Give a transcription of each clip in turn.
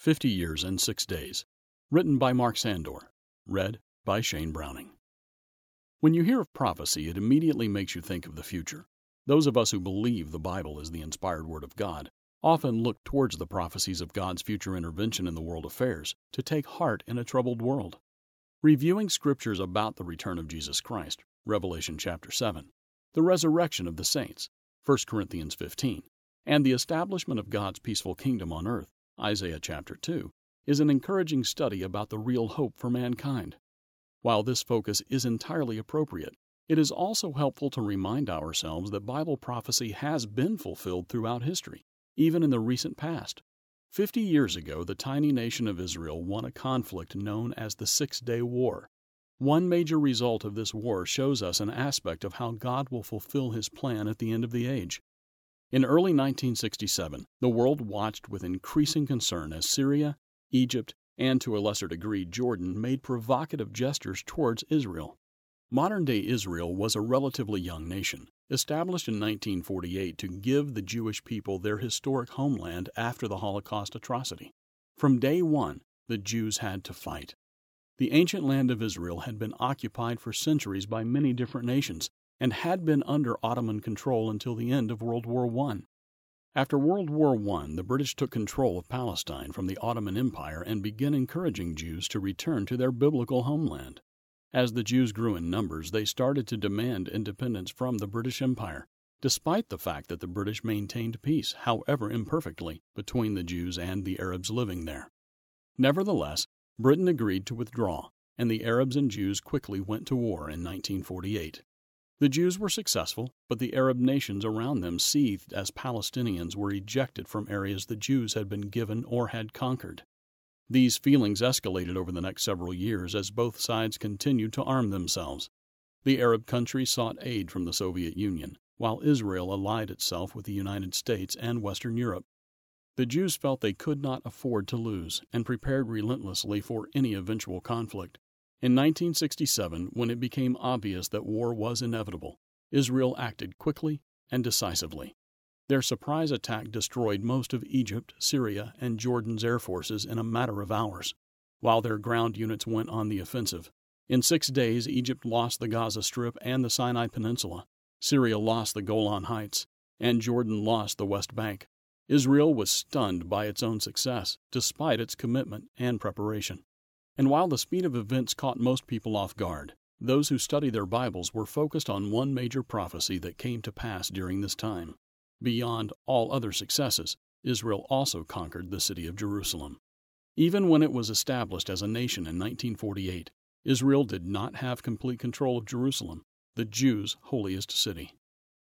50 Years and Six Days. Written by Mark Sandor. Read by Shane Browning. When you hear of prophecy, it immediately makes you think of the future. Those of us who believe the Bible is the inspired Word of God often look towards the prophecies of God's future intervention in the world affairs to take heart in a troubled world. Reviewing scriptures about the return of Jesus Christ, Revelation chapter 7, the resurrection of the saints, 1 Corinthians 15, and the establishment of God's peaceful kingdom on earth, Isaiah chapter 2, is an encouraging study about the real hope for mankind. While this focus is entirely appropriate, it is also helpful to remind ourselves that Bible prophecy has been fulfilled throughout history, even in the recent past. Fifty years ago, the tiny nation of Israel won a conflict known as the Six Day War. One major result of this war shows us an aspect of how God will fulfill his plan at the end of the age. In early 1967, the world watched with increasing concern as Syria, Egypt, and to a lesser degree Jordan made provocative gestures towards Israel. Modern day Israel was a relatively young nation, established in 1948 to give the Jewish people their historic homeland after the Holocaust atrocity. From day one, the Jews had to fight. The ancient land of Israel had been occupied for centuries by many different nations, and had been under Ottoman control until the end of World War I. After World War I, the British took control of Palestine from the Ottoman Empire and began encouraging Jews to return to their biblical homeland. As the Jews grew in numbers, they started to demand independence from the British Empire, despite the fact that the British maintained peace, however imperfectly, between the Jews and the Arabs living there. Nevertheless, Britain agreed to withdraw, and the Arabs and Jews quickly went to war in 1948. The Jews were successful, but the Arab nations around them seethed as Palestinians were ejected from areas the Jews had been given or had conquered. These feelings escalated over the next several years as both sides continued to arm themselves. The Arab countries sought aid from the Soviet Union, while Israel allied itself with the United States and Western Europe. The Jews felt they could not afford to lose and prepared relentlessly for any eventual conflict. In 1967, when it became obvious that war was inevitable, Israel acted quickly and decisively. Their surprise attack destroyed most of Egypt, Syria, and Jordan's air forces in a matter of hours, while their ground units went on the offensive. In six days, Egypt lost the Gaza Strip and the Sinai Peninsula, Syria lost the Golan Heights, and Jordan lost the West Bank. Israel was stunned by its own success, despite its commitment and preparation. And while the speed of events caught most people off guard, those who study their Bibles were focused on one major prophecy that came to pass during this time. Beyond all other successes, Israel also conquered the city of Jerusalem. Even when it was established as a nation in 1948, Israel did not have complete control of Jerusalem, the Jews' holiest city.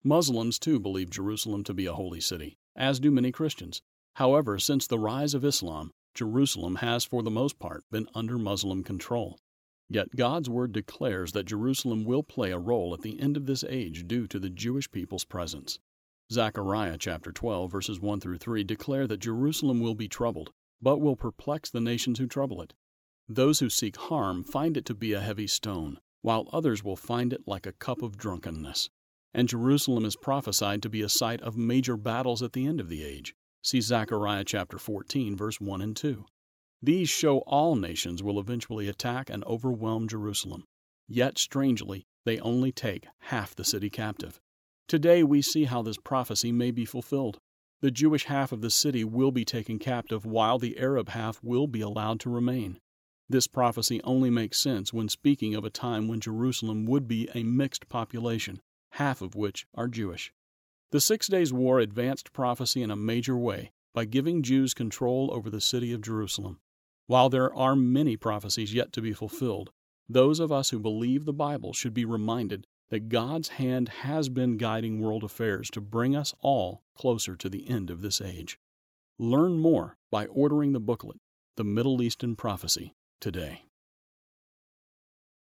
Muslims too believe Jerusalem to be a holy city, as do many Christians. However, since the rise of Islam, Jerusalem has for the most part been under Muslim control. Yet God's word declares that Jerusalem will play a role at the end of this age due to the Jewish people's presence. Zechariah chapter 12 verses 1 through 3 declare that Jerusalem will be troubled, but will perplex the nations who trouble it. Those who seek harm find it to be a heavy stone, while others will find it like a cup of drunkenness. And Jerusalem is prophesied to be a site of major battles at the end of the age. See Zechariah chapter 14, verse 1 and 2. These show all nations will eventually attack and overwhelm Jerusalem. Yet, strangely, they only take half the city captive. Today we see how this prophecy may be fulfilled. The Jewish half of the city will be taken captive, while the Arab half will be allowed to remain. This prophecy only makes sense when speaking of a time when Jerusalem would be a mixed population, half of which are Jewish. The Six Days War advanced prophecy in a major way by giving Jews control over the city of Jerusalem. While there are many prophecies yet to be fulfilled, those of us who believe the Bible should be reminded that God's hand has been guiding world affairs to bring us all closer to the end of this age. Learn more by ordering the booklet, The Middle Eastern Prophecy, today.